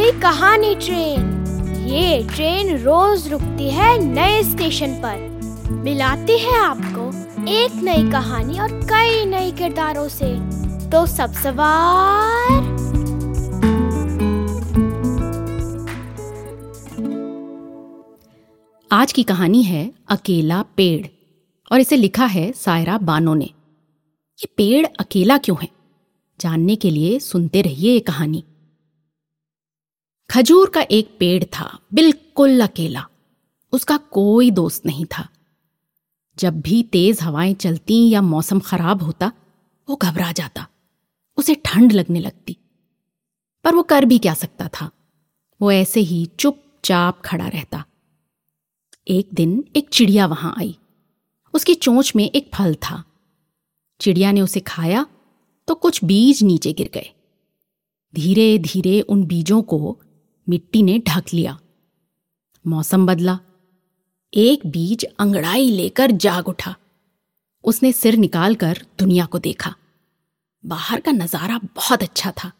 पुरानी ट्रेन। ये ट्रेन रोज रुकती है नए स्टेशन पर। मिलाती है आपको एक नई कहानी और कई नए किरदारों से। तो सब सवार। आज की कहानी है अकेला पेड़, और इसे लिखा है सायरा बानो ने। ये पेड़ अकेला क्यों है? जानने के लिए सुनते रहिए ये कहानी। खजूर का एक पेड़ था, बिल्कुल अकेला। उसका कोई दोस्त नहीं था। जब भी तेज हवाएँ चलती या मौसम खराब होता, वो घबरा जाता। उसे ठंड लगने लगती। पर वो कर भी क्या सकता था? वो ऐसे ही चुपचाप खड़ा रहता। एक दिन एक चिड़िया वहाँ आई। उसकी चोंच में एक फल था। चिड़िया ने उसे खाया तो कुछ बीज नीचे गिर गए। धीरे धीरे उन बीजों को मिट्टी ने ढक लिया। मौसम बदला। एक बीज अंगड़ाई लेकर जाग उठा। उसने सिर निकालकर दुनिया को देखा। बाहर का नज़ारा बहुत अच्छा था।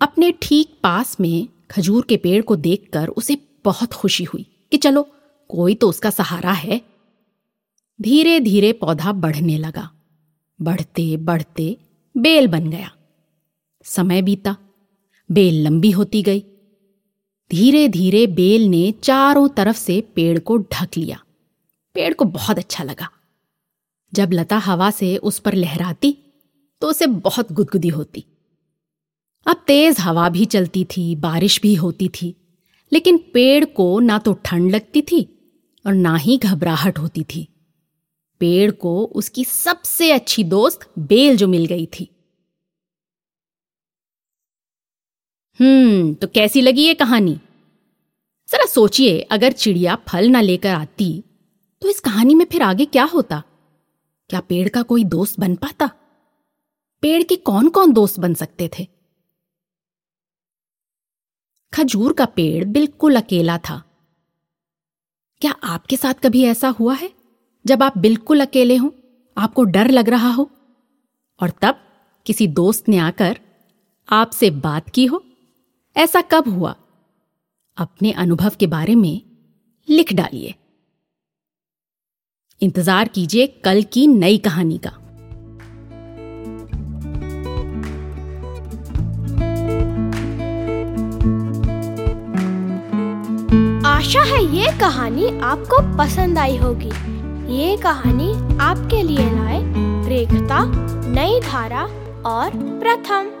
अपने ठीक पास में खजूर के पेड़ को देखकर उसे बहुत खुशी हुई कि चलो, कोई तो उसका सहारा है। धीरे धीरे पौधा बढ़ने लगा। बढ़ते बढ़ते बेल बन गया। समय बीता। बेल लंबी होती गई। धीरे धीरे बेल ने चारों तरफ़ से पेड़ को ढक लिया। पेड़ को बहुत अच्छा लगा। जब लता हवा से उस पर लहराती तो उसे बहुत गुदगुदी होती। अब तेज हवा भी चलती थी, बारिश भी होती थी, लेकिन पेड़ को ना तो ठंड लगती थी और ना ही घबराहट होती थी। पेड़ को उसकी सबसे अच्छी दोस्त बेल जो मिल गई थी। हम्म तो कैसी लगी ये कहानी? जरा सोचिए, अगर चिड़िया फल ना लेकर आती तो इस कहानी में फिर आगे क्या होता? क्या पेड़ का कोई दोस्त बन पाता? पेड़ के कौन कौन दोस्त बन सकते थे? खजूर का पेड़ बिल्कुल अकेला था। क्या आपके साथ कभी ऐसा हुआ है? जब आप बिल्कुल अकेले हो, आपको डर लग रहा हो? और तब किसी दोस्त ने आकर आपसे बात की हो? ऐसा कब हुआ? अपने अनुभव के बारे में लिख डालिए। इंतज़ार कीजिए कल की नई कहानी का। आशा है ये कहानी आपको पसंद आई होगी। ये कहानी आपके लिए लाए रेखता, नई धारा और प्रथम।